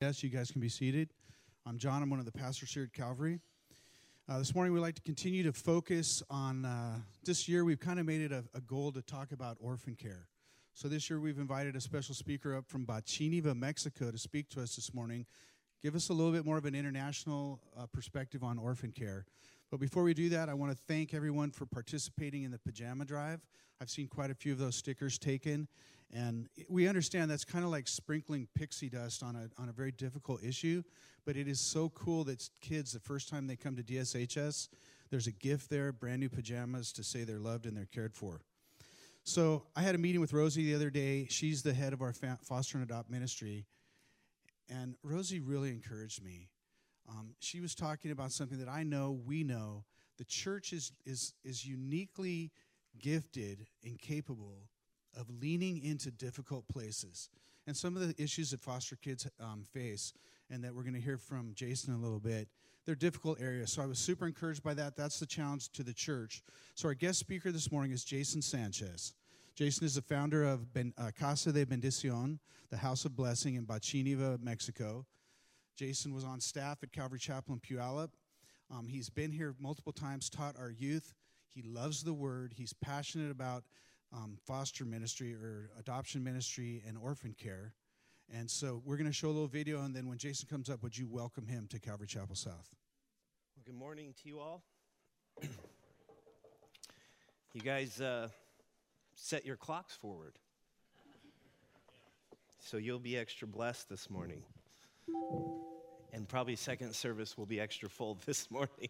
Yes, you guys can be seated. I'm John. I'm one of the pastors here at Calvary. Uh, this morning, we'd like to continue to focus on uh, this year. We've kind of made it a, a, goal to talk about orphan care. So this year, we've invited a special speaker up from Bachiniva, Mexico, to speak to us this morning. Give us a little bit more of an international uh, perspective on orphan care. But before we do that, I want to thank everyone for participating in the pajama drive. I've seen quite a few of those stickers taken, and we understand that's kind of like sprinkling pixie dust on a, on a very difficult issue, but it is so cool that kids, the first time they come to DSHS, there's a gift there, brand new pajamas to say they're loved and they're cared for. So I had a meeting with Rosie the other day. She's the head of our foster and adopt ministry. And Rosie really encouraged me. Um, she was talking about something that I know, we know. The church is, is, is uniquely gifted and capable of leaning into difficult places. And some of the issues that foster kids um, face, and that we're going to hear from Jason in a little bit, they're difficult areas. So I was super encouraged by that. That's the challenge to the church. So our guest speaker this morning is Jason Sanchez. Jason is the founder of ben, uh, Casa de Bendición, the House of Blessing in Bachiniva, Mexico. Jason was on staff at Calvary Chapel in Puyallup. Um, he's been here multiple times, taught our youth. He loves the word. He's passionate about um, foster ministry or adoption ministry and orphan care. And so we're going to show a little video, and then when Jason comes up, would you welcome him to Calvary Chapel South? Well, good morning to you all. you guys uh, set your clocks forward. So you'll be extra blessed this morning. And probably second service will be extra full this morning.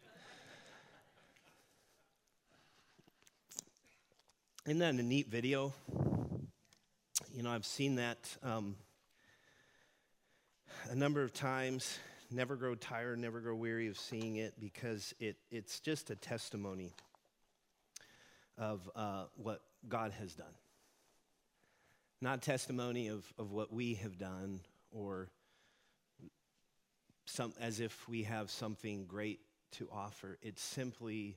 Isn't that a neat video? You know, I've seen that um, a number of times. Never grow tired, never grow weary of seeing it because it, it's just a testimony of uh, what God has done. Not testimony of, of what we have done or some, as if we have something great to offer. It's simply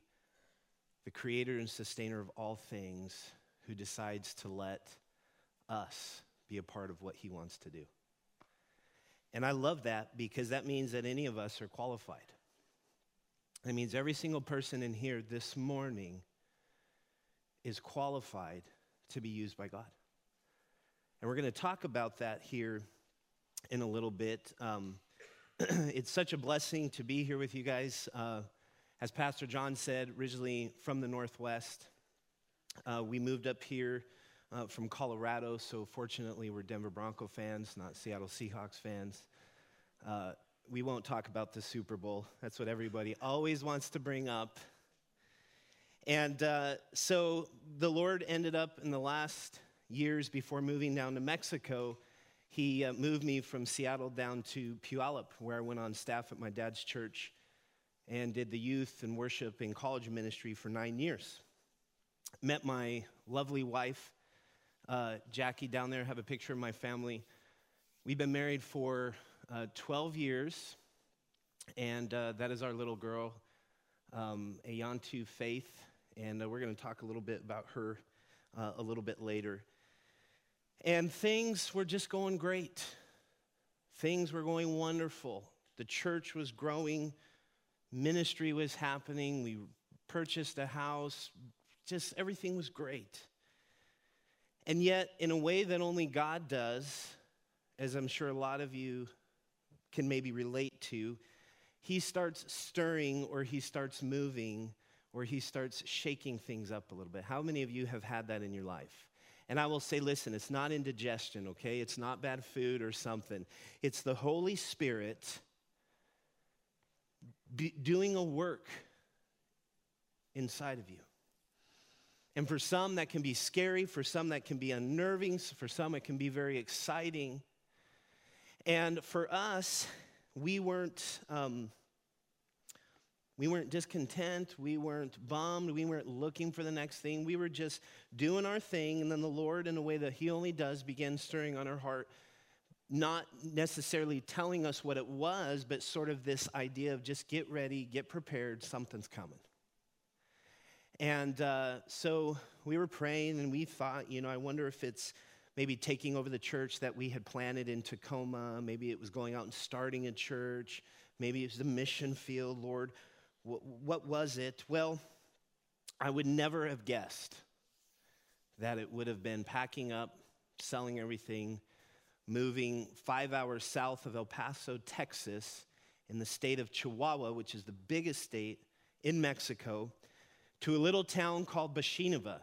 the creator and sustainer of all things, who decides to let us be a part of what he wants to do. And I love that because that means that any of us are qualified. That means every single person in here this morning is qualified to be used by God. And we're going to talk about that here in a little bit. Um, it's such a blessing to be here with you guys. Uh, as Pastor John said, originally from the Northwest, uh, we moved up here uh, from Colorado, so fortunately we're Denver Bronco fans, not Seattle Seahawks fans. Uh, we won't talk about the Super Bowl. That's what everybody always wants to bring up. And uh, so the Lord ended up in the last years before moving down to Mexico, he uh, moved me from Seattle down to Puyallup, where I went on staff at my dad's church and did the youth and worship and college ministry for nine years. Met my lovely wife, uh, Jackie, down there. Have a picture of my family. We've been married for uh, 12 years, and uh, that is our little girl, um, Ayantu Faith, and uh, we're going to talk a little bit about her uh, a little bit later. And things were just going great. Things were going wonderful. The church was growing ministry was happening. We purchased a house. Just everything was great. And yet, in a way that only God does, as I'm sure a lot of you can maybe relate to, he starts stirring or he starts moving or he starts shaking things up a little bit. How many of you have had that in your life? And I will say, listen, it's not indigestion, okay? It's not bad food or something. It's the Holy Spirit doing a work inside of you. And for some, that can be scary. For some, that can be unnerving. For some, it can be very exciting. And for us, we weren't. Um, we weren't discontent. We weren't bummed. We weren't looking for the next thing. We were just doing our thing. And then the Lord, in a way that He only does, began stirring on our heart not necessarily telling us what it was, but sort of this idea of just get ready, get prepared, something's coming. And uh, so we were praying and we thought, you know, I wonder if it's maybe taking over the church that we had planted in Tacoma. Maybe it was going out and starting a church. Maybe it was the mission field, Lord. What, was it? Well, I would never have guessed that it would have been packing up, selling everything, moving five hours south of El Paso, Texas, in the state of Chihuahua, which is the biggest state in Mexico, to a little town called Bachiniva,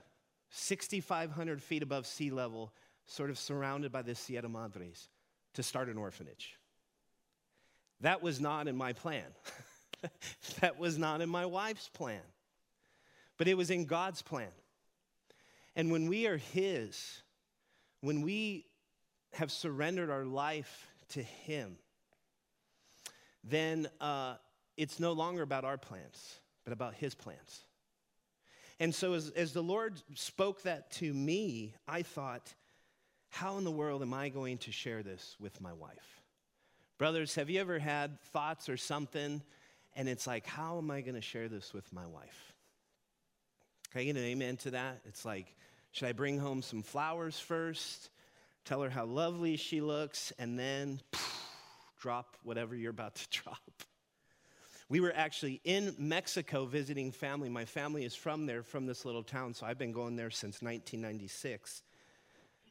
6,500 feet above sea level, sort of surrounded by the Sierra Madres, to start an orphanage. That was not in my plan. that was not in my wife's plan. But it was in God's plan. And when we are His, when we have surrendered our life to Him, then uh, it's no longer about our plans, but about His plans. And so, as, as the Lord spoke that to me, I thought, how in the world am I going to share this with my wife? Brothers, have you ever had thoughts or something, and it's like, how am I going to share this with my wife? Can I get an amen to that? It's like, should I bring home some flowers first, tell her how lovely she looks, and then poof, drop whatever you're about to drop? We were actually in Mexico visiting family. My family is from there, from this little town, so I've been going there since 1996.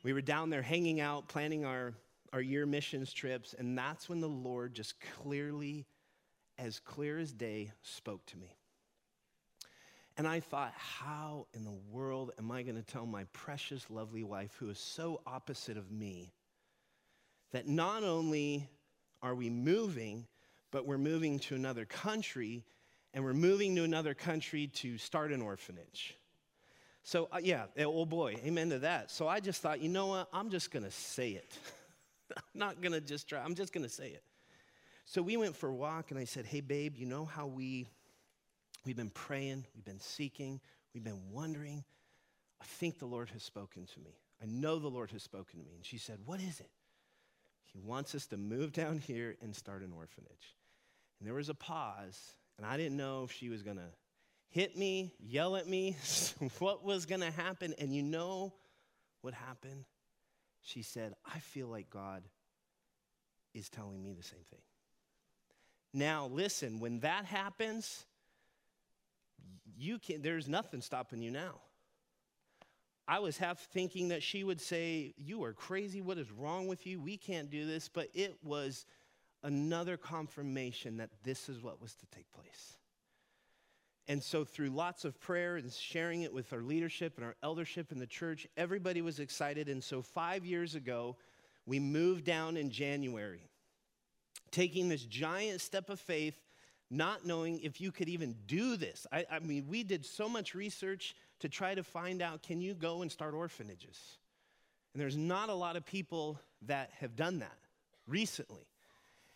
We were down there hanging out, planning our, our year missions trips, and that's when the Lord just clearly, as clear as day, spoke to me. And I thought, how in the world am I going to tell my precious, lovely wife, who is so opposite of me, that not only are we moving, but we're moving to another country, and we're moving to another country to start an orphanage. So, uh, yeah, oh boy, amen to that. So I just thought, you know what? I'm just going to say it. I'm not going to just try, I'm just going to say it. So we went for a walk, and I said, hey, babe, you know how we We've been praying, we've been seeking, we've been wondering. I think the Lord has spoken to me. I know the Lord has spoken to me. And she said, What is it? He wants us to move down here and start an orphanage. And there was a pause, and I didn't know if she was going to hit me, yell at me, what was going to happen. And you know what happened? She said, I feel like God is telling me the same thing. Now, listen, when that happens, you can there's nothing stopping you now. I was half thinking that she would say, You are crazy. What is wrong with you? We can't do this. But it was another confirmation that this is what was to take place. And so, through lots of prayer and sharing it with our leadership and our eldership in the church, everybody was excited. And so, five years ago, we moved down in January, taking this giant step of faith not knowing if you could even do this. I, I, mean, we did so much research to try to find out can you go and start orphanages? And there's not a lot of people that have done that recently.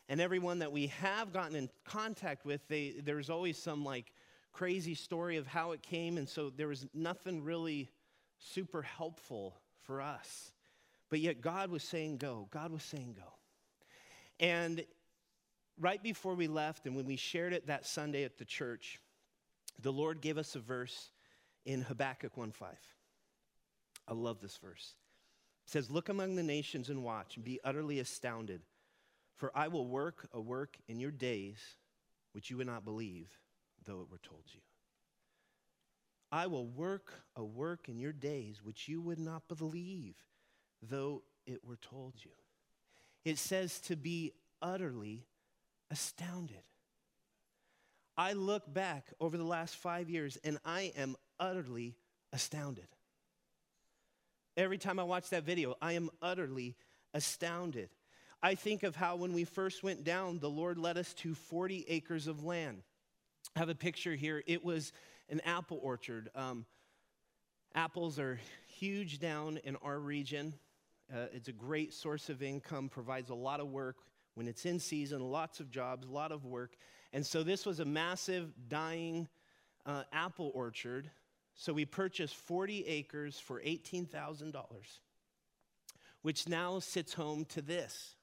And everyone that we have gotten in contact with, they, there's always some like crazy story of how it came. And so there was nothing really super helpful for us. But yet God was saying go. God was saying go. And right before we left and when we shared it that Sunday at the church, the Lord gave us a verse in Habakkuk 1:5. I love this verse. It says, Look among the nations and watch and be utterly astounded, for I will work a work in your days which you would not believe, though it were told you. I will work a work in your days which you would not believe, though it were told you. It says to be utterly astounded. I look back over the last five years and I am utterly astounded. Every time I watch that video, I am utterly astounded. I think of how when we first went down, the Lord led us to 40 acres of land. I have a picture here. It was an apple orchard. Um, apples are huge down in our region. Uh, it's a great source of income, provides a lot of work when it's in season, lots of jobs, a lot of work. And so this was a massive dying uh, apple orchard. So we purchased 40 acres for $18,000, which now sits home to this.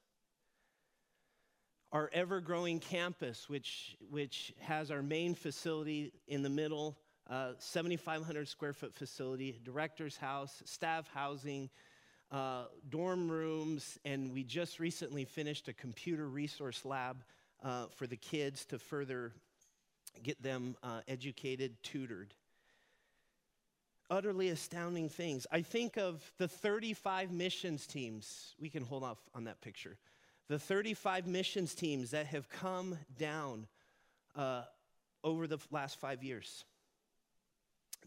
Our ever growing campus, which, which has our main facility in the middle, uh, 7,500 square foot facility, director's house, staff housing, uh, dorm rooms, and we just recently finished a computer resource lab uh, for the kids to further get them uh, educated, tutored. Utterly astounding things. I think of the 35 missions teams. We can hold off on that picture. The 35 missions teams that have come down uh, over the last five years.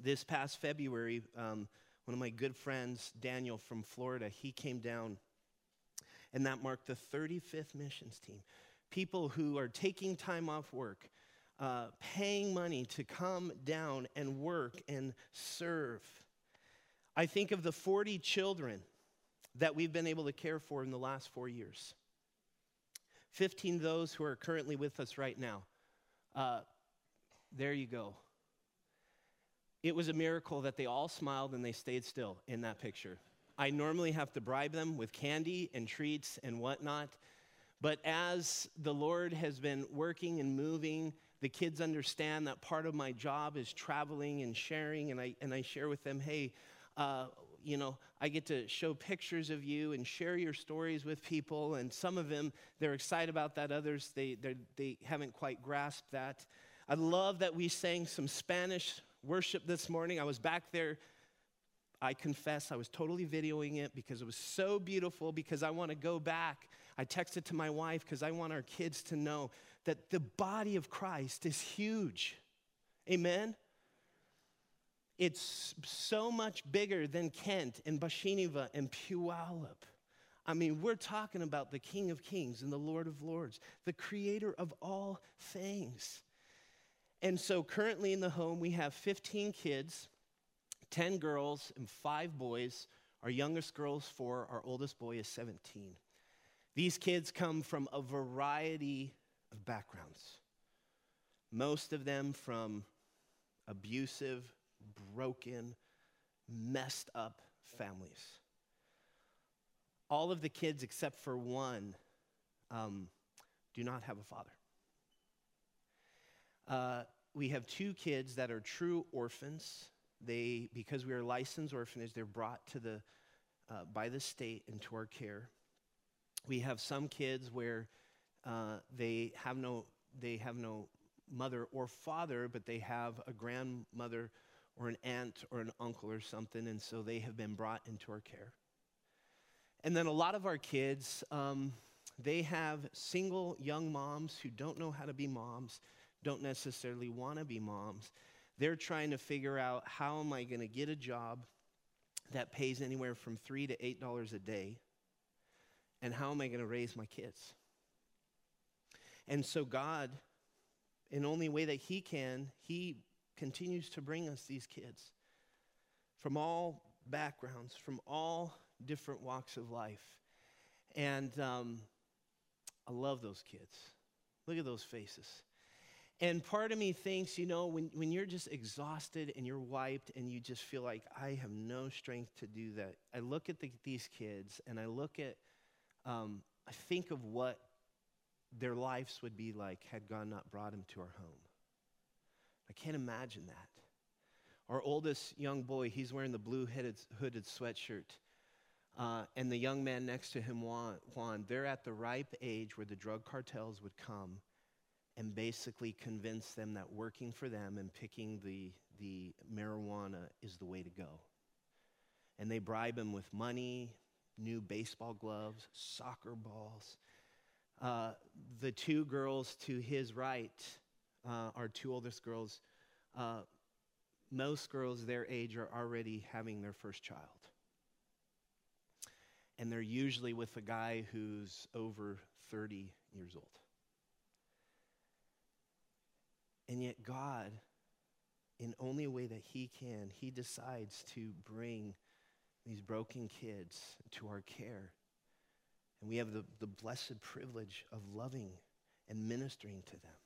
This past February, um, one of my good friends, Daniel from Florida, he came down, and that marked the 35th missions team. People who are taking time off work, uh, paying money to come down and work and serve. I think of the 40 children that we've been able to care for in the last four years. 15 those who are currently with us right now. Uh, there you go. It was a miracle that they all smiled and they stayed still in that picture. I normally have to bribe them with candy and treats and whatnot. But as the Lord has been working and moving, the kids understand that part of my job is traveling and sharing. And I, and I share with them, hey, uh, you know, I get to show pictures of you and share your stories with people. And some of them, they're excited about that. Others, they, they haven't quite grasped that. I love that we sang some Spanish worship this morning. I was back there. I confess I was totally videoing it because it was so beautiful, because I want to go back. I texted to my wife because I want our kids to know that the body of Christ is huge. Amen? It's so much bigger than Kent and Bachiniva and Puyallup. I mean, we're talking about the King of Kings and the Lord of Lords, the creator of all things. And so currently in the home, we have 15 kids, 10 girls, and five boys. Our youngest girl is four, our oldest boy is 17. These kids come from a variety of backgrounds, most of them from abusive, broken, messed up families. All of the kids, except for one, um, do not have a father. Uh, we have two kids that are true orphans. They, because we are licensed orphanage, they're brought to the, uh, by the state into our care. We have some kids where uh, they have no, they have no mother or father, but they have a grandmother or an aunt or an uncle or something, and so they have been brought into our care. And then a lot of our kids, um, they have single young moms who don't know how to be moms don't necessarily want to be moms. They're trying to figure out how am I going to get a job that pays anywhere from three to eight dollars a day, and how am I going to raise my kids? And so God, in only way that He can, He continues to bring us these kids from all backgrounds, from all different walks of life. And um, I love those kids. Look at those faces. And part of me thinks, you know, when, when you're just exhausted and you're wiped and you just feel like, I have no strength to do that, I look at the, these kids and I look at, um, I think of what their lives would be like had God not brought them to our home. I can't imagine that. Our oldest young boy, he's wearing the blue hooded, hooded sweatshirt. Uh, and the young man next to him, Juan, Juan, they're at the ripe age where the drug cartels would come and basically convince them that working for them and picking the, the marijuana is the way to go. And they bribe him with money, new baseball gloves, soccer balls. Uh, the two girls to his right, uh, two oldest girls, uh, most girls their age are already having their first child. And they're usually with a guy who's over 30 years old. And yet, God, in only a way that He can, He decides to bring these broken kids to our care. And we have the, the blessed privilege of loving and ministering to them.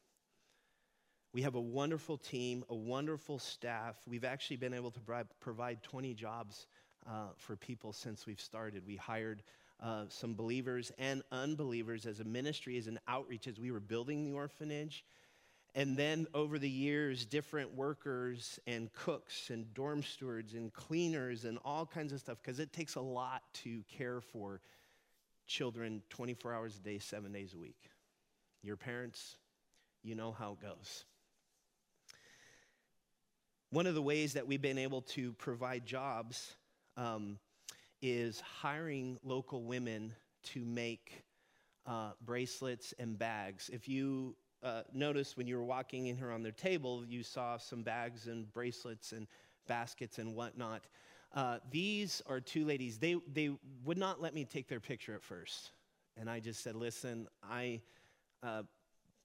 We have a wonderful team, a wonderful staff. We've actually been able to provide 20 jobs uh, for people since we've started. We hired uh, some believers and unbelievers as a ministry, as an outreach, as we were building the orphanage And then over the years, different workers and cooks and dorm stewards and cleaners and all kinds of stuff, because it takes a lot to care for children 24 hours a day, seven days a week. Your parents, you know how it goes. One of the ways that we've been able to provide jobs um, is hiring local women to make uh, bracelets and bags. If you uh, when you were walking in here on their table, you saw some bags and bracelets and baskets and whatnot. Uh, these are two ladies. They, they would not let me take their picture at first. And I just said, listen, I, uh,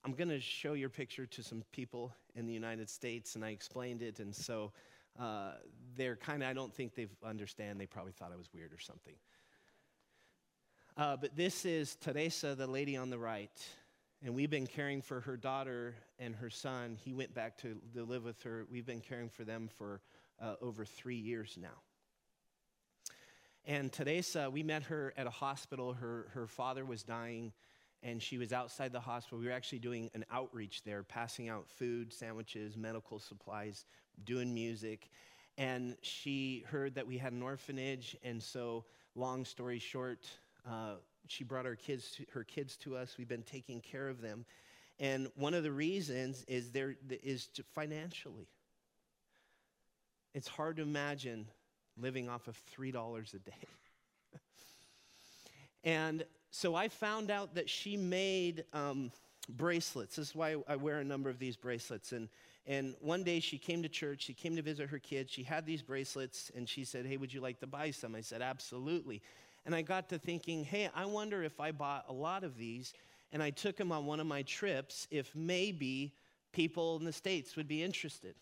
I'm going to show your picture to some people in the United States. And I explained it. And so uh, they're kind of, I don't think they understand. They probably thought I was weird or something. Uh, but this is Teresa, the lady on the right. And we've been caring for her daughter and her son. He went back to, to live with her. We've been caring for them for uh, over three years now. And Teresa, we met her at a hospital. Her, her father was dying, and she was outside the hospital. We were actually doing an outreach there, passing out food, sandwiches, medical supplies, doing music. And she heard that we had an orphanage, and so, long story short, uh, she brought her kids, to, her kids to us. We've been taking care of them. And one of the reasons is there is financially. It's hard to imagine living off of $3 a day. and so I found out that she made um, bracelets. This is why I wear a number of these bracelets. And, and one day she came to church, she came to visit her kids, she had these bracelets, and she said, Hey, would you like to buy some? I said, Absolutely. And I got to thinking, hey, I wonder if I bought a lot of these and I took them on one of my trips, if maybe people in the States would be interested.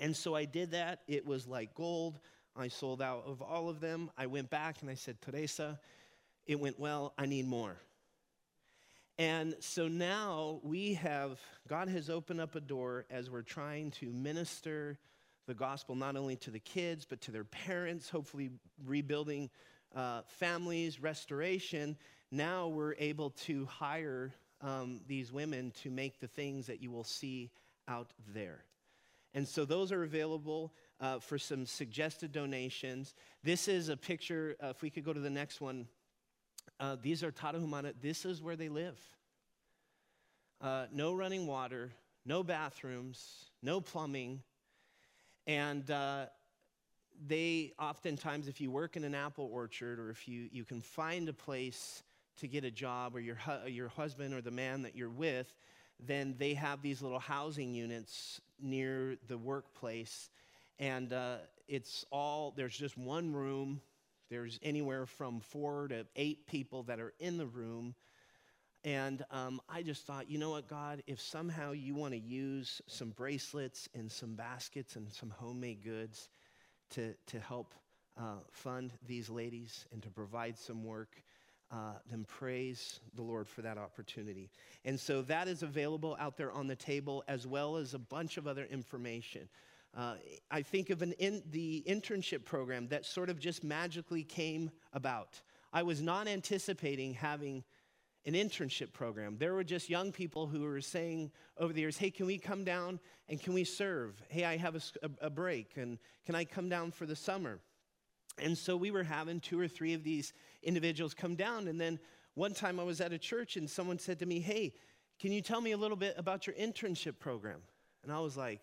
And so I did that. It was like gold. I sold out of all of them. I went back and I said, Teresa, it went well. I need more. And so now we have, God has opened up a door as we're trying to minister the gospel not only to the kids, but to their parents, hopefully rebuilding uh, families, restoration, now we're able to hire um, these women to make the things that you will see out there. And so those are available uh, for some suggested donations. This is a picture, uh, if we could go to the next one. Uh, these are Tarahumara. This is where they live. Uh, no running water, no bathrooms, no plumbing. And uh, they oftentimes, if you work in an apple orchard or if you, you can find a place to get a job or your, hu- your husband or the man that you're with, then they have these little housing units near the workplace. And uh, it's all, there's just one room. There's anywhere from four to eight people that are in the room. And um, I just thought, you know what, God, if somehow you want to use some bracelets and some baskets and some homemade goods, to, to help uh, fund these ladies and to provide some work, uh, then praise the Lord for that opportunity. And so that is available out there on the table, as well as a bunch of other information. Uh, I think of an in, the internship program that sort of just magically came about. I was not anticipating having an internship program. There were just young people who were saying over the years, hey, can we come down and can we serve? Hey, I have a, a, break and can I come down for the summer? And so we were having two or three of these individuals come down. And then one time I was at a church and someone said to me, hey, can you tell me a little bit about your internship program? And I was like,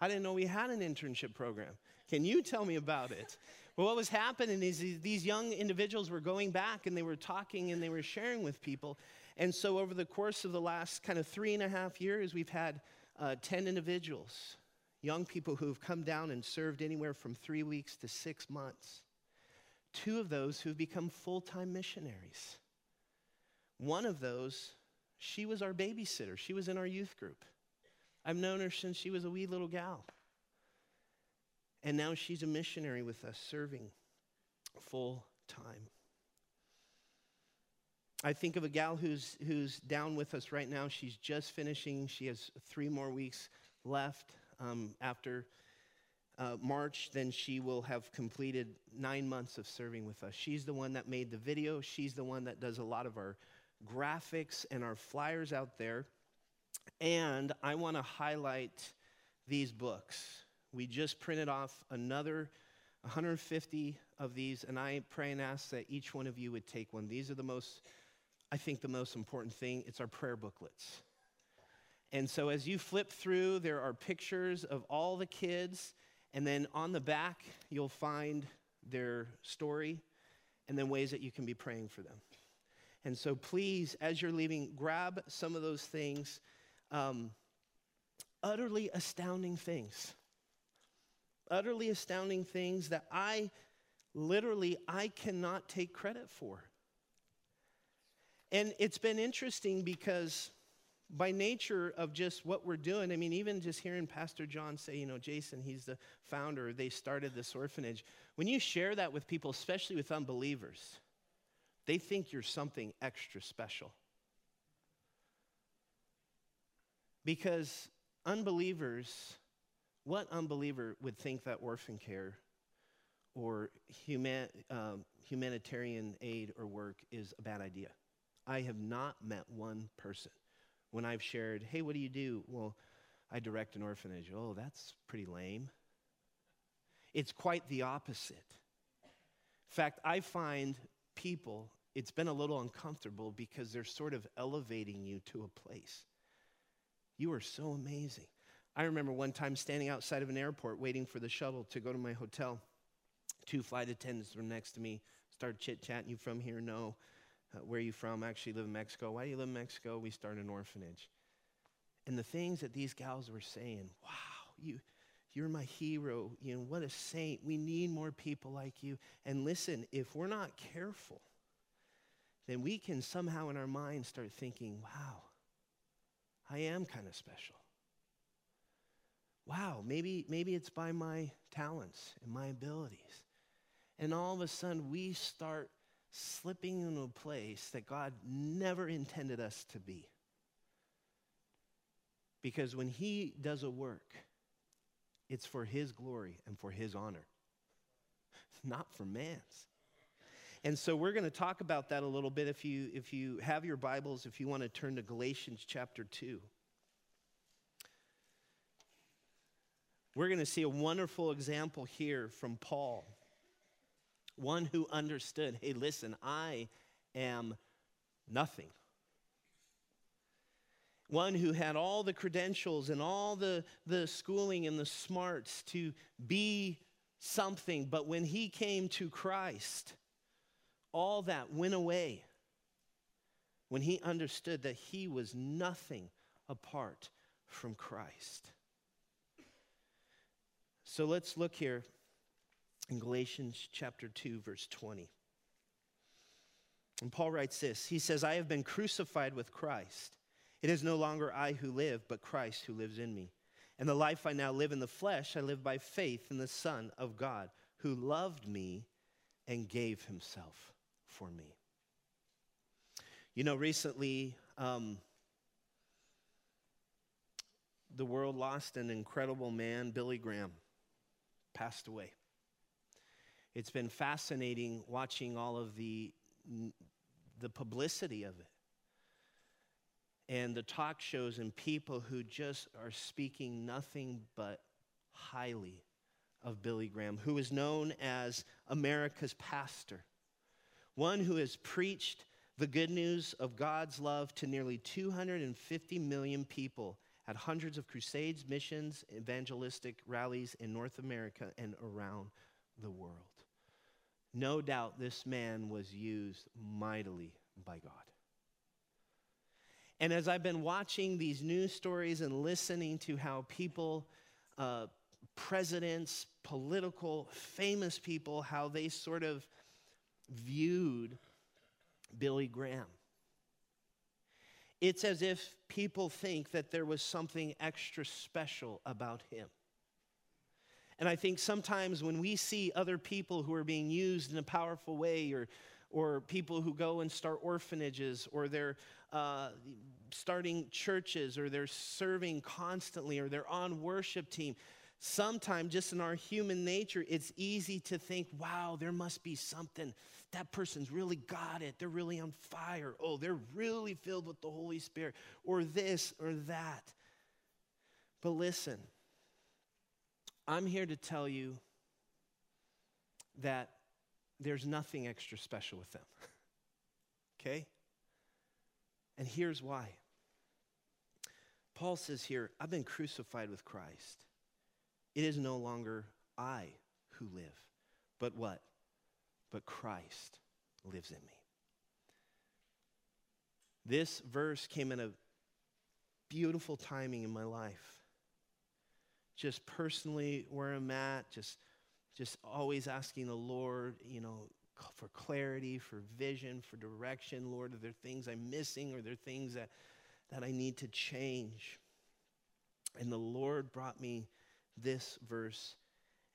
I didn't know we had an internship program. Can you tell me about it? Well, what was happening is these young individuals were going back and they were talking and they were sharing with people. And so, over the course of the last kind of three and a half years, we've had uh, 10 individuals, young people who have come down and served anywhere from three weeks to six months. Two of those who've become full time missionaries. One of those, she was our babysitter, she was in our youth group. I've known her since she was a wee little gal. And now she's a missionary with us, serving full time. I think of a gal who's, who's down with us right now. She's just finishing, she has three more weeks left um, after uh, March. Then she will have completed nine months of serving with us. She's the one that made the video, she's the one that does a lot of our graphics and our flyers out there. And I want to highlight these books. We just printed off another 150 of these, and I pray and ask that each one of you would take one. These are the most, I think, the most important thing. It's our prayer booklets. And so as you flip through, there are pictures of all the kids, and then on the back, you'll find their story and then ways that you can be praying for them. And so please, as you're leaving, grab some of those things. Um, utterly astounding things utterly astounding things that I literally I cannot take credit for. And it's been interesting because by nature of just what we're doing, I mean, even just hearing Pastor John say, you know, Jason, he's the founder, they started this orphanage. When you share that with people, especially with unbelievers, they think you're something extra special. Because unbelievers what unbeliever would think that orphan care or human, um, humanitarian aid or work is a bad idea? I have not met one person when I've shared, hey, what do you do? Well, I direct an orphanage. Oh, that's pretty lame. It's quite the opposite. In fact, I find people, it's been a little uncomfortable because they're sort of elevating you to a place. You are so amazing. I remember one time standing outside of an airport waiting for the shuttle to go to my hotel. Two flight attendants were next to me, started chit chatting. You from here? No. Uh, where are you from? I actually live in Mexico. Why do you live in Mexico? We started an orphanage. And the things that these gals were saying, wow, you, you're my hero. You know, what a saint. We need more people like you. And listen, if we're not careful, then we can somehow in our minds start thinking, wow, I am kind of special wow, maybe, maybe it's by my talents and my abilities. And all of a sudden, we start slipping into a place that God never intended us to be. Because when He does a work, it's for His glory and for His honor, not for man's. And so we're going to talk about that a little bit. If you, if you have your Bibles, if you want to turn to Galatians chapter 2. We're going to see a wonderful example here from Paul. One who understood hey, listen, I am nothing. One who had all the credentials and all the, the schooling and the smarts to be something, but when he came to Christ, all that went away when he understood that he was nothing apart from Christ. So let's look here in Galatians chapter 2, verse 20. And Paul writes this He says, I have been crucified with Christ. It is no longer I who live, but Christ who lives in me. And the life I now live in the flesh, I live by faith in the Son of God, who loved me and gave himself for me. You know, recently, um, the world lost an incredible man, Billy Graham passed away. It's been fascinating watching all of the, the publicity of it and the talk shows and people who just are speaking nothing but highly of Billy Graham, who is known as America's pastor, one who has preached the good news of God's love to nearly 250 million people had hundreds of crusades, missions, evangelistic rallies in North America and around the world. No doubt this man was used mightily by God. And as I've been watching these news stories and listening to how people, uh, presidents, political, famous people, how they sort of viewed Billy Graham it's as if people think that there was something extra special about him. And I think sometimes when we see other people who are being used in a powerful way, or, or people who go and start orphanages, or they're uh, starting churches, or they're serving constantly, or they're on worship team, Sometimes, just in our human nature, it's easy to think, wow, there must be something. That person's really got it. They're really on fire. Oh, they're really filled with the Holy Spirit, or this or that. But listen, I'm here to tell you that there's nothing extra special with them. okay? And here's why. Paul says here, I've been crucified with Christ. It is no longer I who live, but what? But Christ lives in me. This verse came in a beautiful timing in my life. Just personally, where I'm at, just, just always asking the Lord, you know, for clarity, for vision, for direction. Lord, are there things I'm missing? Are there things that, that I need to change? And the Lord brought me this verse,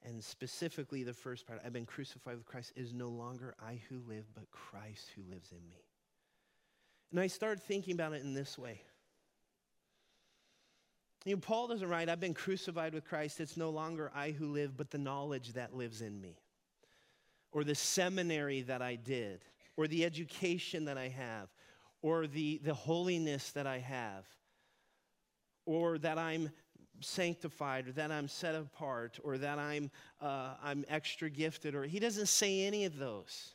and specifically the first part I've been crucified with Christ. Is no longer I who live, but Christ who lives in me. And I started thinking about it in this way. You know, Paul doesn't write, I've been crucified with Christ. It's no longer I who live, but the knowledge that lives in me. Or the seminary that I did, or the education that I have, or the, the holiness that I have, or that I'm sanctified or that I'm set apart or that I'm, uh, I'm extra gifted or he doesn't say any of those.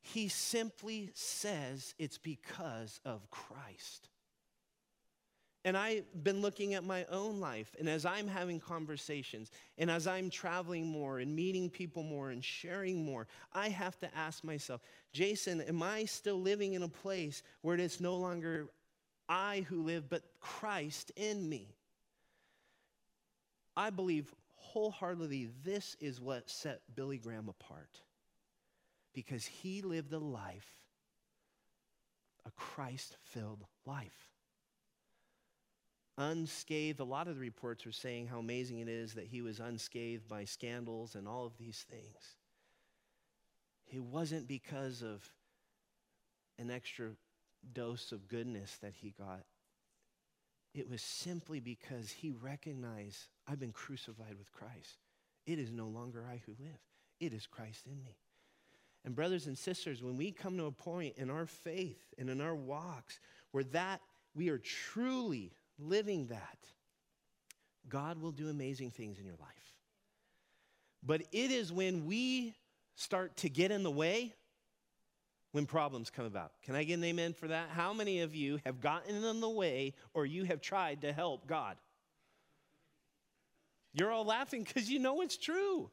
He simply says it's because of Christ. And I've been looking at my own life, and as I'm having conversations, and as I'm traveling more and meeting people more and sharing more, I have to ask myself, Jason, am I still living in a place where it's no longer I who live, but Christ in me? I believe wholeheartedly this is what set Billy Graham apart because he lived a life, a Christ filled life. Unscathed, a lot of the reports are saying how amazing it is that he was unscathed by scandals and all of these things. It wasn't because of an extra dose of goodness that he got. It was simply because he recognized I've been crucified with Christ. It is no longer I who live, it is Christ in me. And, brothers and sisters, when we come to a point in our faith and in our walks where that we are truly living that, God will do amazing things in your life. But it is when we start to get in the way when problems come about. Can I get an amen for that? How many of you have gotten in the way or you have tried to help God? You're all laughing because you know it's true.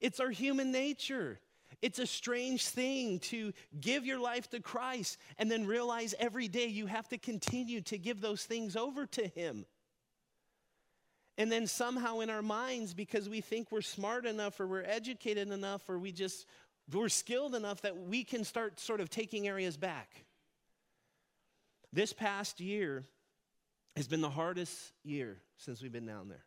It's our human nature. It's a strange thing to give your life to Christ and then realize every day you have to continue to give those things over to Him. And then somehow in our minds, because we think we're smart enough or we're educated enough or we just we're skilled enough that we can start sort of taking areas back. This past year has been the hardest year since we've been down there.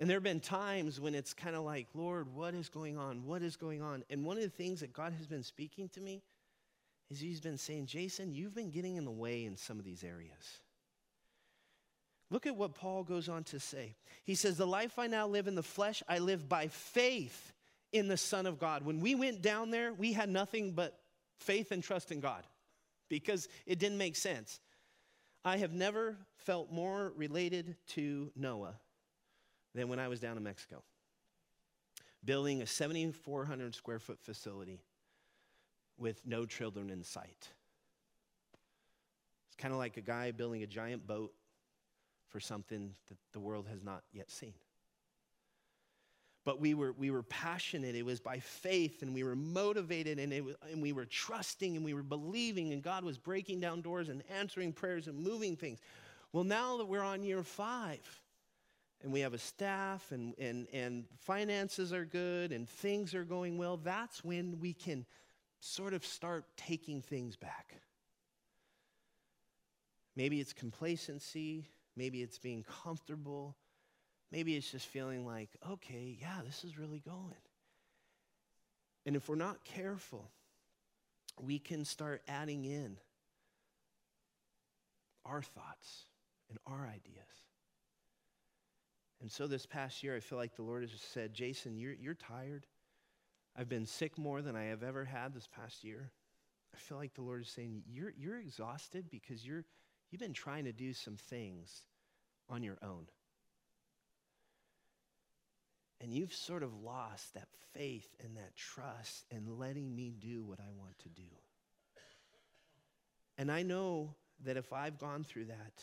And there have been times when it's kind of like, Lord, what is going on? What is going on? And one of the things that God has been speaking to me is He's been saying, Jason, you've been getting in the way in some of these areas. Look at what Paul goes on to say. He says, The life I now live in the flesh, I live by faith in the Son of God. When we went down there, we had nothing but faith and trust in God because it didn't make sense. I have never felt more related to Noah than when I was down in Mexico, building a 7,400 square foot facility with no children in sight. It's kind of like a guy building a giant boat for something that the world has not yet seen. But we were, we were passionate. It was by faith, and we were motivated, and, it was, and we were trusting, and we were believing, and God was breaking down doors and answering prayers and moving things. Well, now that we're on year five, and we have a staff and, and, and finances are good and things are going well, that's when we can sort of start taking things back. Maybe it's complacency, maybe it's being comfortable, maybe it's just feeling like, okay, yeah, this is really going. And if we're not careful, we can start adding in our thoughts and our ideas. And so this past year, I feel like the Lord has said, Jason, you're, you're tired. I've been sick more than I have ever had this past year. I feel like the Lord is saying, you're, you're exhausted because you're, you've been trying to do some things on your own. And you've sort of lost that faith and that trust in letting me do what I want to do. And I know that if I've gone through that,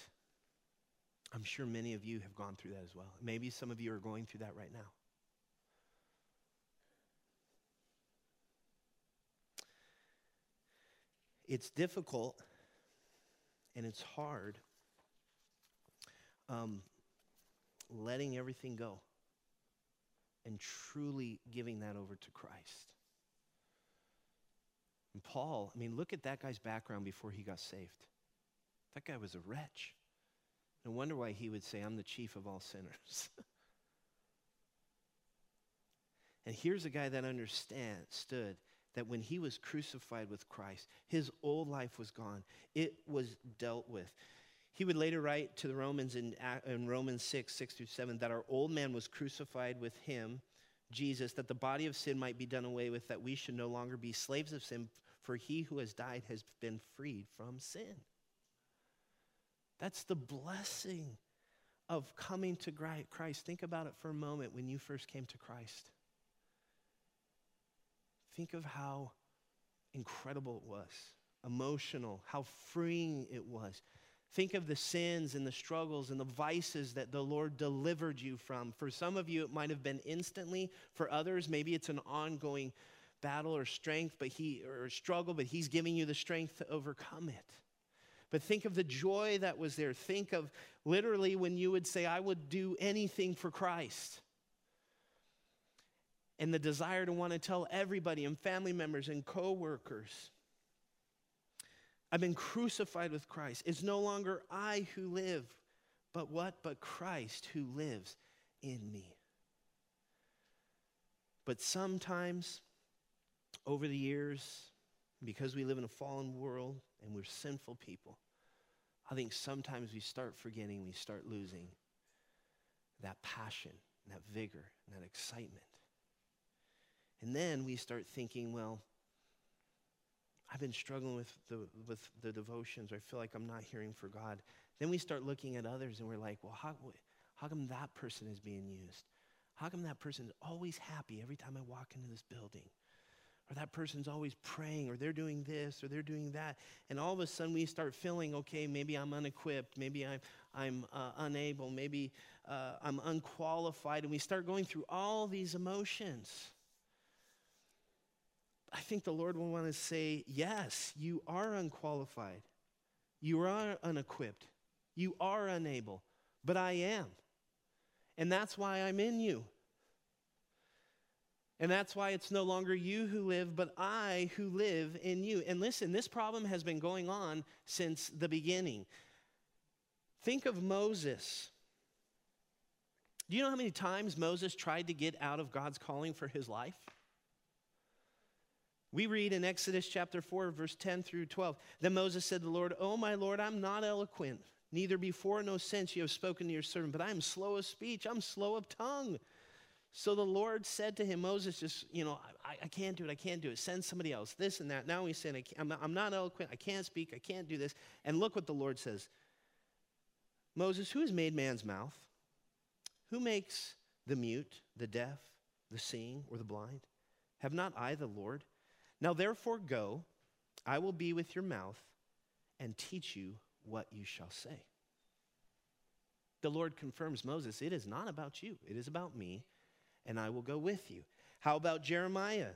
I'm sure many of you have gone through that as well. Maybe some of you are going through that right now. It's difficult and it's hard um, letting everything go and truly giving that over to Christ. And Paul, I mean, look at that guy's background before he got saved. That guy was a wretch. No wonder why he would say, I'm the chief of all sinners. and here's a guy that understood that when he was crucified with Christ, his old life was gone. It was dealt with. He would later write to the Romans in, in Romans 6, 6 through 7, that our old man was crucified with him, Jesus, that the body of sin might be done away with, that we should no longer be slaves of sin, for he who has died has been freed from sin. That's the blessing of coming to Christ. Think about it for a moment when you first came to Christ. Think of how incredible it was, emotional, how freeing it was. Think of the sins and the struggles and the vices that the Lord delivered you from. For some of you, it might have been instantly. For others, maybe it's an ongoing battle or strength, but he or struggle, but He's giving you the strength to overcome it. But think of the joy that was there. Think of literally when you would say, I would do anything for Christ. And the desire to want to tell everybody and family members and coworkers, I've been crucified with Christ. It's no longer I who live, but what? But Christ who lives in me. But sometimes over the years, because we live in a fallen world and we're sinful people, I think sometimes we start forgetting, we start losing that passion, that vigor, and that excitement. And then we start thinking, well, I've been struggling with the, with the devotions, or I feel like I'm not hearing for God. Then we start looking at others and we're like, well, how, how come that person is being used? How come that person is always happy every time I walk into this building? or that person's always praying, or they're doing this, or they're doing that. And all of a sudden we start feeling, okay, maybe I'm unequipped, maybe I'm, I'm uh, unable, maybe uh, I'm unqualified. And we start going through all these emotions. I think the Lord will want to say, yes, you are unqualified, you are unequipped, you are unable, but I am. And that's why I'm in you. And that's why it's no longer you who live, but I who live in you. And listen, this problem has been going on since the beginning. Think of Moses. Do you know how many times Moses tried to get out of God's calling for his life? We read in Exodus chapter 4, verse 10 through 12. Then Moses said to the Lord, Oh, my Lord, I'm not eloquent, neither before nor since you have spoken to your servant, but I am slow of speech, I'm slow of tongue. So the Lord said to him, Moses, just, you know, I, I can't do it. I can't do it. Send somebody else. This and that. Now he's saying, I'm not, I'm not eloquent. I can't speak. I can't do this. And look what the Lord says Moses, who has made man's mouth? Who makes the mute, the deaf, the seeing, or the blind? Have not I the Lord? Now therefore go, I will be with your mouth and teach you what you shall say. The Lord confirms Moses, it is not about you, it is about me and I will go with you. How about Jeremiah?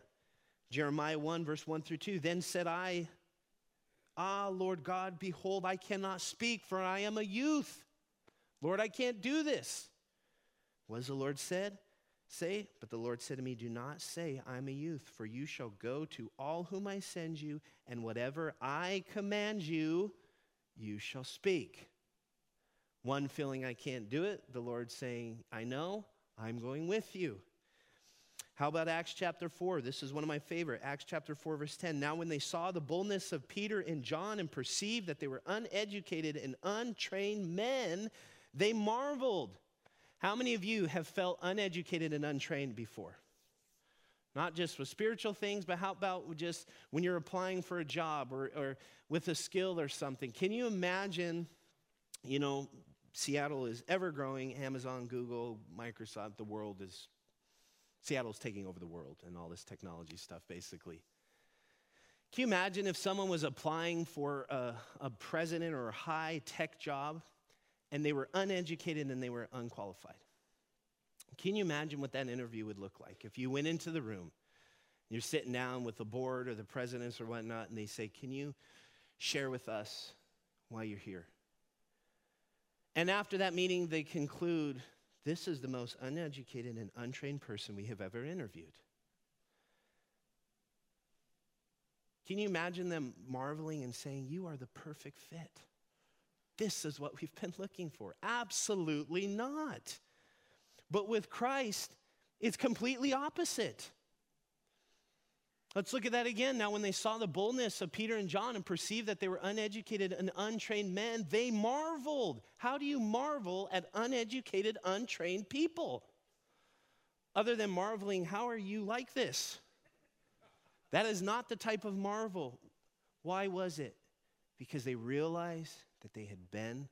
Jeremiah 1, verse 1 through 2. Then said I, Ah, Lord God, behold, I cannot speak, for I am a youth. Lord, I can't do this. What has the Lord said? Say, but the Lord said to me, Do not say, I'm a youth, for you shall go to all whom I send you, and whatever I command you, you shall speak. One feeling I can't do it, the Lord saying, I know, I'm going with you. How about Acts chapter 4? This is one of my favorite. Acts chapter 4, verse 10. Now, when they saw the boldness of Peter and John and perceived that they were uneducated and untrained men, they marveled How many of you have felt uneducated and untrained before? Not just with spiritual things, but how about just when you're applying for a job or, or with a skill or something? Can you imagine, you know, Seattle is ever growing, Amazon, Google, Microsoft, the world is, Seattle's taking over the world and all this technology stuff, basically. Can you imagine if someone was applying for a, a president or a high tech job and they were uneducated and they were unqualified? Can you imagine what that interview would look like? If you went into the room, you're sitting down with the board or the presidents or whatnot, and they say, Can you share with us why you're here? And after that meeting, they conclude, This is the most uneducated and untrained person we have ever interviewed. Can you imagine them marveling and saying, You are the perfect fit? This is what we've been looking for. Absolutely not. But with Christ, it's completely opposite. Let's look at that again. Now, when they saw the boldness of Peter and John and perceived that they were uneducated and untrained men, they marveled. How do you marvel at uneducated, untrained people? Other than marveling, how are you like this? That is not the type of marvel. Why was it? Because they realized that they had been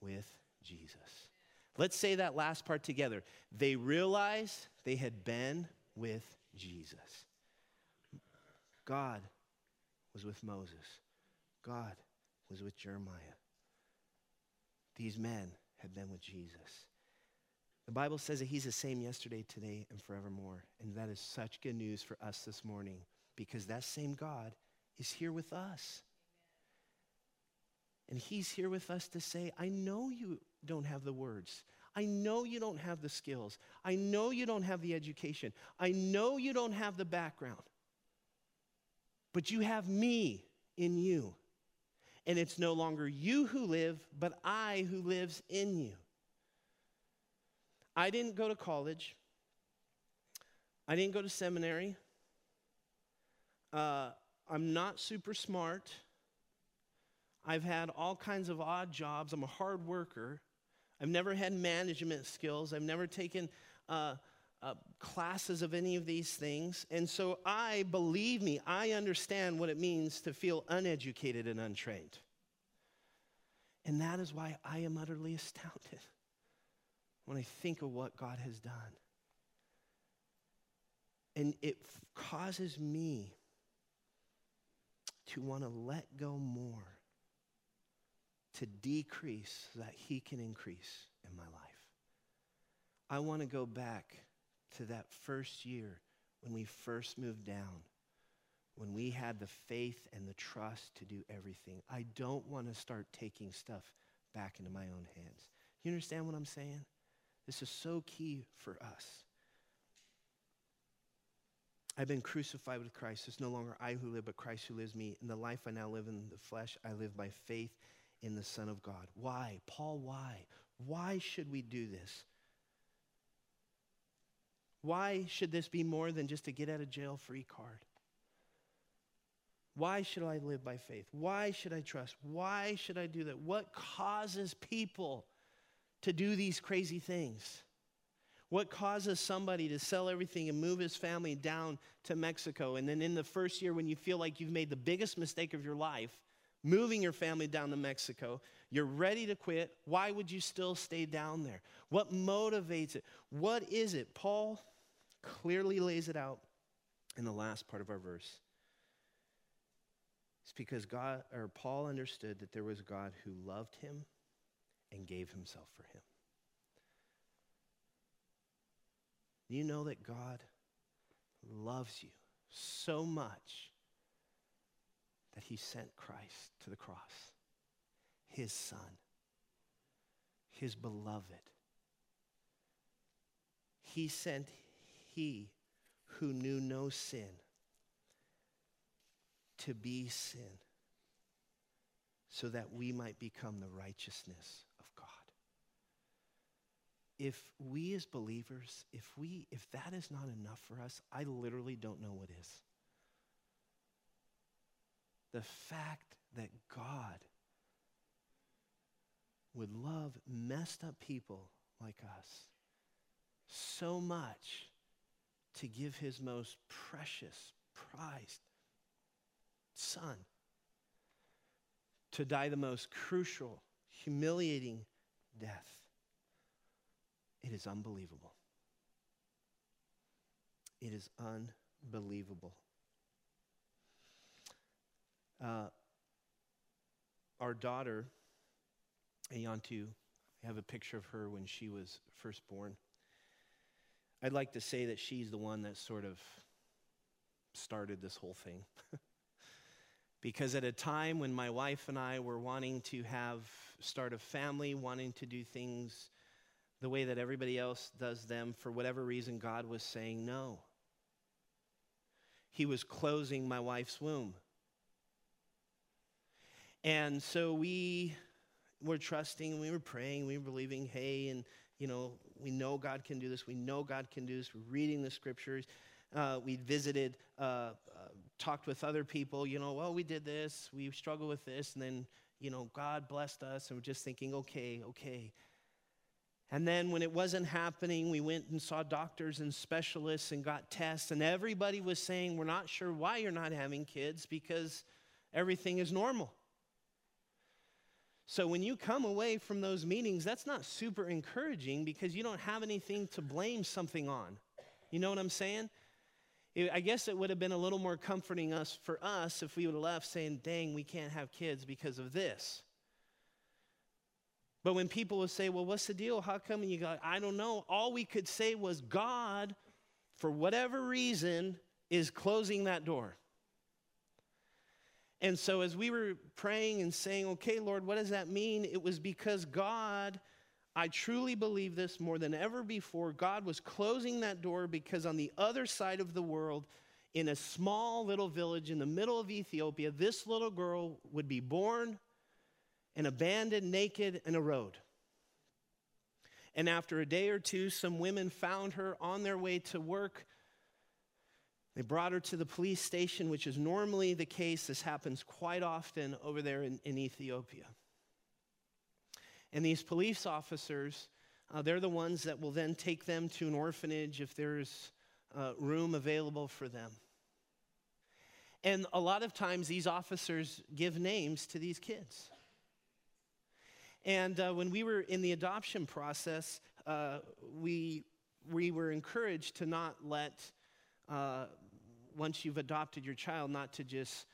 with Jesus. Let's say that last part together. They realized they had been with Jesus. God was with Moses, God was with Jeremiah. These men had been with Jesus. The Bible says that He's the same yesterday, today, and forevermore. And that is such good news for us this morning because that same God is here with us. And He's here with us to say, I know you don't have the words. I know you don't have the skills. I know you don't have the education. I know you don't have the background. But you have me in you. And it's no longer you who live, but I who lives in you. I didn't go to college. I didn't go to seminary. Uh, I'm not super smart. I've had all kinds of odd jobs. I'm a hard worker. I've never had management skills. I've never taken uh, uh, classes of any of these things. And so I, believe me, I understand what it means to feel uneducated and untrained. And that is why I am utterly astounded when I think of what God has done. And it f- causes me to want to let go more, to decrease so that He can increase in my life. I want to go back to that first year when we first moved down, when we had the faith and the trust to do everything. I don't want to start taking stuff back into my own hands. You understand what I'm saying? This is so key for us. I've been crucified with Christ. It's no longer I who live, but Christ who lives me. In the life I now live in the flesh, I live by faith in the Son of God. Why? Paul, why? Why should we do this? Why should this be more than just a get out of jail free card? Why should I live by faith? Why should I trust? Why should I do that? What causes people to do these crazy things? What causes somebody to sell everything and move his family down to Mexico? And then in the first year, when you feel like you've made the biggest mistake of your life, moving your family down to Mexico, you're ready to quit. Why would you still stay down there? What motivates it? What is it? Paul clearly lays it out in the last part of our verse. It's because God or Paul understood that there was God who loved him and gave himself for him. Do you know that God loves you so much that he sent Christ to the cross, his son, his beloved? He sent he who knew no sin to be sin so that we might become the righteousness of God. If we as believers, if we if that is not enough for us, I literally don't know what is. The fact that God would love messed up people like us so much to give his most precious, prized son to die the most crucial, humiliating death. It is unbelievable. It is unbelievable. Uh, our daughter, Ayantu, I have a picture of her when she was first born. I'd like to say that she's the one that sort of started this whole thing. because at a time when my wife and I were wanting to have start a family, wanting to do things the way that everybody else does them, for whatever reason, God was saying no. He was closing my wife's womb. And so we were trusting, and we were praying, we were believing, hey, and you know, we know God can do this. We know God can do this. We're reading the scriptures. Uh, we visited, uh, uh, talked with other people, you know, well, we did this, we struggled with this, and then, you know, God blessed us, and we're just thinking, okay, okay. And then when it wasn't happening, we went and saw doctors and specialists and got tests, and everybody was saying, we're not sure why you're not having kids because everything is normal. So when you come away from those meetings, that's not super encouraging because you don't have anything to blame something on. You know what I'm saying? I guess it would have been a little more comforting us for us if we would have left saying, dang, we can't have kids because of this. But when people would say, well, what's the deal? How come you got, I don't know. All we could say was, God, for whatever reason, is closing that door. And so, as we were praying and saying, okay, Lord, what does that mean? It was because God, I truly believe this more than ever before, God was closing that door because on the other side of the world, in a small little village in the middle of Ethiopia, this little girl would be born and abandoned, naked, in a road. And after a day or two, some women found her on their way to work they brought her to the police station, which is normally the case. This happens quite often over there in, in Ethiopia. And these police officers, uh, they're the ones that will then take them to an orphanage if there's uh, room available for them. And a lot of times, these officers give names to these kids. And uh, when we were in the adoption process, uh, we, we were encouraged to not let uh, once you've adopted your child, not to just,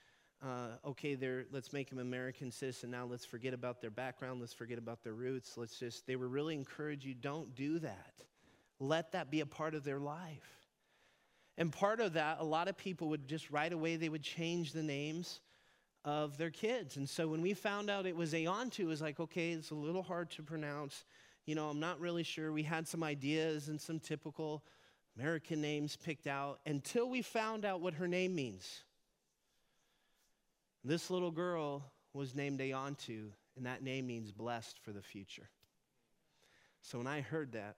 uh, okay, they're, let's make them American citizen. Now let's forget about their background. Let's forget about their roots. Let's just, they were really encourage you, don't do that. Let that be a part of their life. And part of that, a lot of people would just right away, they would change the names of their kids. And so when we found out it was Ayantu, it was like, okay, it's a little hard to pronounce. You know, I'm not really sure. We had some ideas and some typical American names picked out until we found out what her name means. This little girl was named Ayantu, and that name means blessed for the future. So when I heard that,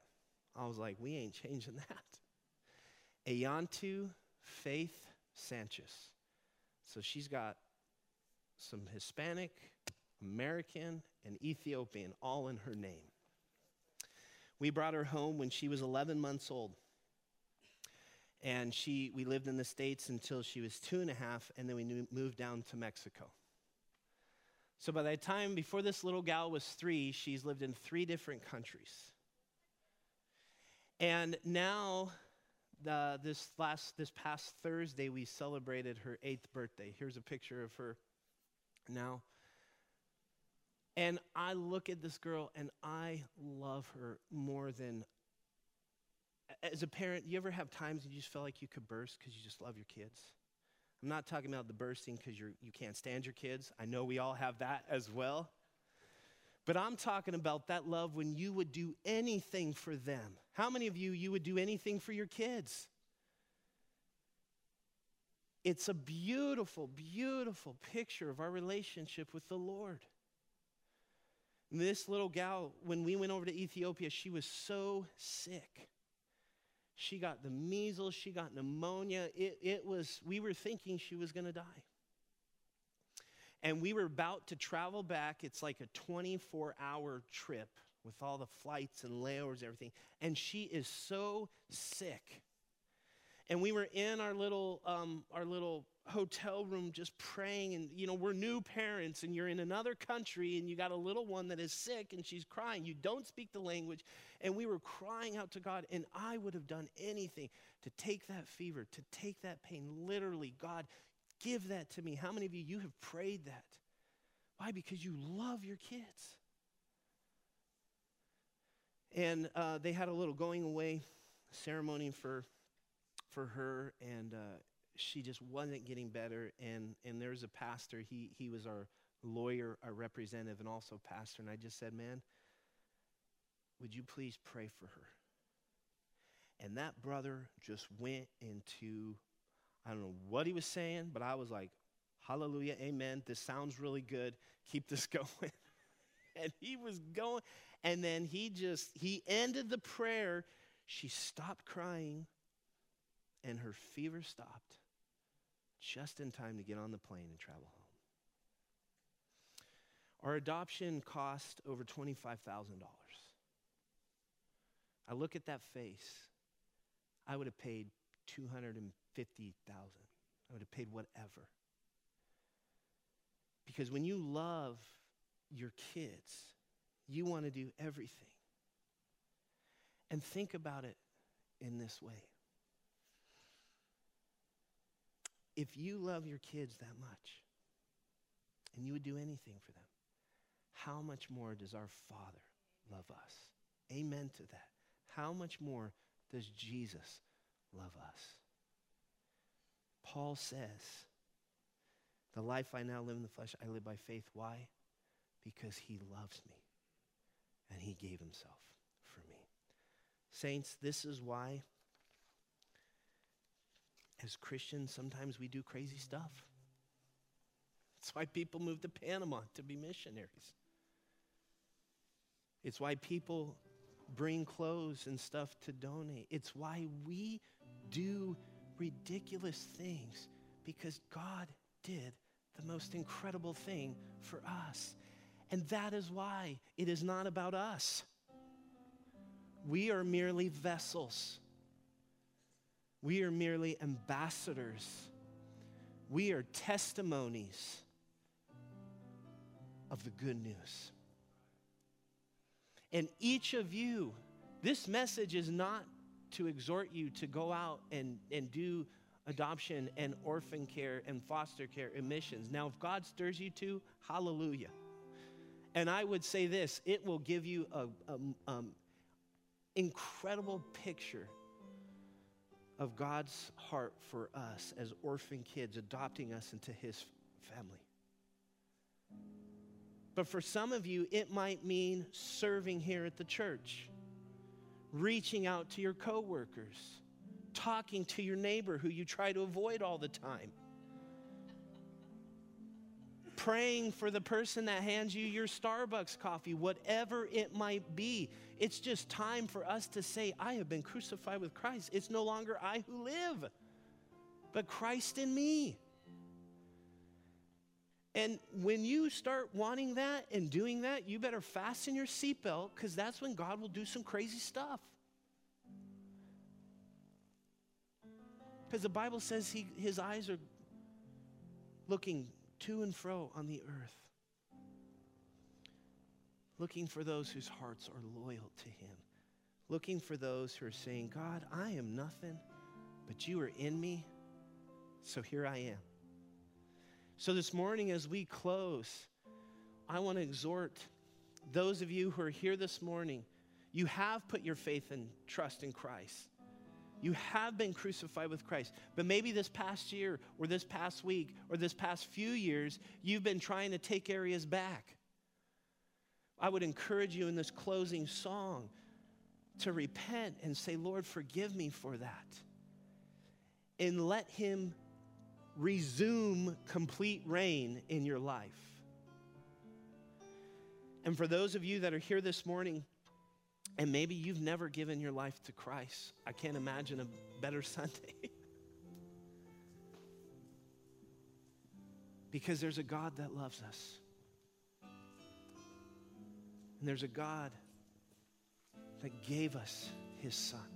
I was like, we ain't changing that. Ayantu Faith Sanchez. So she's got some Hispanic, American, and Ethiopian all in her name. We brought her home when she was 11 months old and she we lived in the states until she was two and a half and then we moved down to mexico. So by the time before this little gal was three she's lived in three different countries. And now the, this last this past thursday we celebrated her eighth birthday. Here's a picture of her now. And i look at this girl and i love her more than as a parent, you ever have times you just feel like you could burst because you just love your kids? I'm not talking about the bursting because you you can't stand your kids. I know we all have that as well. But I'm talking about that love when you would do anything for them. How many of you, you would do anything for your kids? It's a beautiful, beautiful picture of our relationship with the Lord. And this little gal, when we went over to Ethiopia, she was so sick. She got the measles, she got pneumonia. It, it was, we were thinking she was going to die. And we were about to travel back. It's like a 24 hour trip with all the flights and layovers and everything. And she is so sick. And we were in our little, um, our little hotel room just praying. And, you know, we're new parents and you're in another country and you got a little one that is sick and she's crying. You don't speak the language. And we were crying out to God. And I would have done anything to take that fever, to take that pain. Literally, God, give that to me. How many of you, you have prayed that? Why? Because you love your kids. And uh, they had a little going away ceremony for, for her, and uh, she just wasn't getting better. And, and there was a pastor, he, he was our lawyer, our representative, and also pastor. And I just said, Man, would you please pray for her? And that brother just went into, I don't know what he was saying, but I was like, Hallelujah, amen. This sounds really good. Keep this going. and he was going, and then he just, he ended the prayer. She stopped crying, and her fever stopped just in time to get on the plane and travel home. Our adoption cost over $25,000. I look at that face, I would have paid 250,000. I would have paid whatever. Because when you love your kids, you want to do everything. And think about it in this way. If you love your kids that much, and you would do anything for them, how much more does our Father love us? Amen to that. How much more does Jesus love us? Paul says, The life I now live in the flesh, I live by faith. Why? Because he loves me and he gave himself for me. Saints, this is why, as Christians, sometimes we do crazy stuff. It's why people move to Panama to be missionaries. It's why people bring clothes and stuff to donate. It's why we do ridiculous things because God did the most incredible thing for us. And that is why it is not about us. We are merely vessels. We are merely ambassadors. We are testimonies of the good news. And each of you, this message is not to exhort you to go out and, and do adoption and orphan care and foster care and missions. Now, if God stirs you to, hallelujah. And I would say this it will give you an um, incredible picture of God's heart for us as orphan kids, adopting us into his family. But for some of you, it might mean serving here at the church, reaching out to your coworkers, talking to your neighbor who you try to avoid all the time praying for the person that hands you your Starbucks coffee, whatever it might be. It's just time for us to say, I have been crucified with Christ. It's no longer I who live, but Christ in me. And when you start wanting that and doing that, you better fasten your seatbelt because that's when God will do some crazy stuff. Because the Bible says he, his eyes are looking to and fro on the earth, looking for those whose hearts are loyal to Him, looking for those who are saying, God, I am nothing, but you are in me, so here I am. So this morning, as we close, I want to exhort those of you who are here this morning. You have put your faith and trust in Christ. You have been crucified with Christ. But maybe this past year, or this past week, or this past few years, you've been trying to take areas back. I would encourage you in this closing song to repent and say, Lord, forgive me for that. And let Him resume complete reign in your life. And for those of you that are here this morning, and maybe you've never given your life to Christ. I can't imagine a better Sunday. because there's a God that loves us. And there's a God that gave us his son.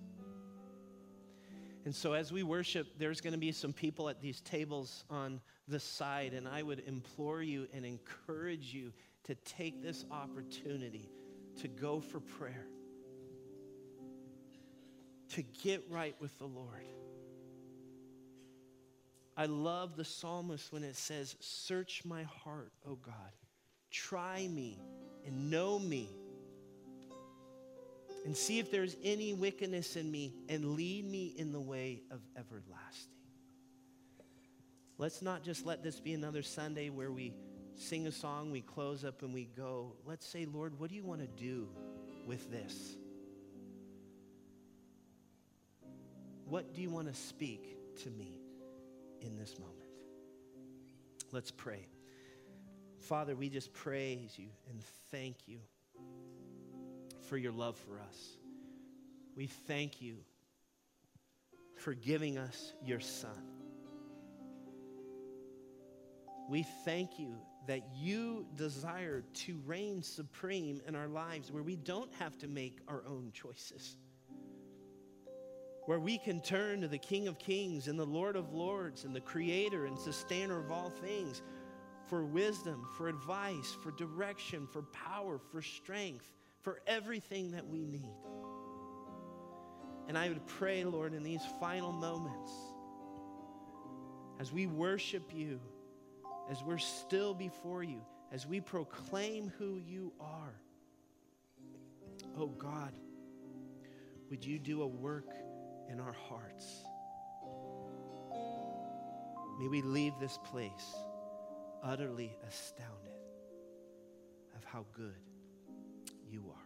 And so, as we worship, there's going to be some people at these tables on the side, and I would implore you and encourage you to take this opportunity to go for prayer, to get right with the Lord. I love the psalmist when it says, Search my heart, O God. Try me and know me and see if there's any wickedness in me and lead me in the way of everlasting. Let's not just let this be another Sunday where we sing a song, we close up, and we go. Let's say, Lord, what do you want to do with this? What do you want to speak to me in this moment? Let's pray. Father, we just praise you and thank you for your love for us. We thank you for giving us your Son. We thank you that you desire to reign supreme in our lives where we don't have to make our own choices. Where we can turn to the King of Kings and the Lord of Lords and the Creator and Sustainer of all things for wisdom, for advice, for direction, for power, for strength for everything that we need. And I would pray, Lord, in these final moments, as we worship you, as we're still before you, as we proclaim who you are, oh God, would you do a work in our hearts? May we leave this place utterly astounded of how good you are.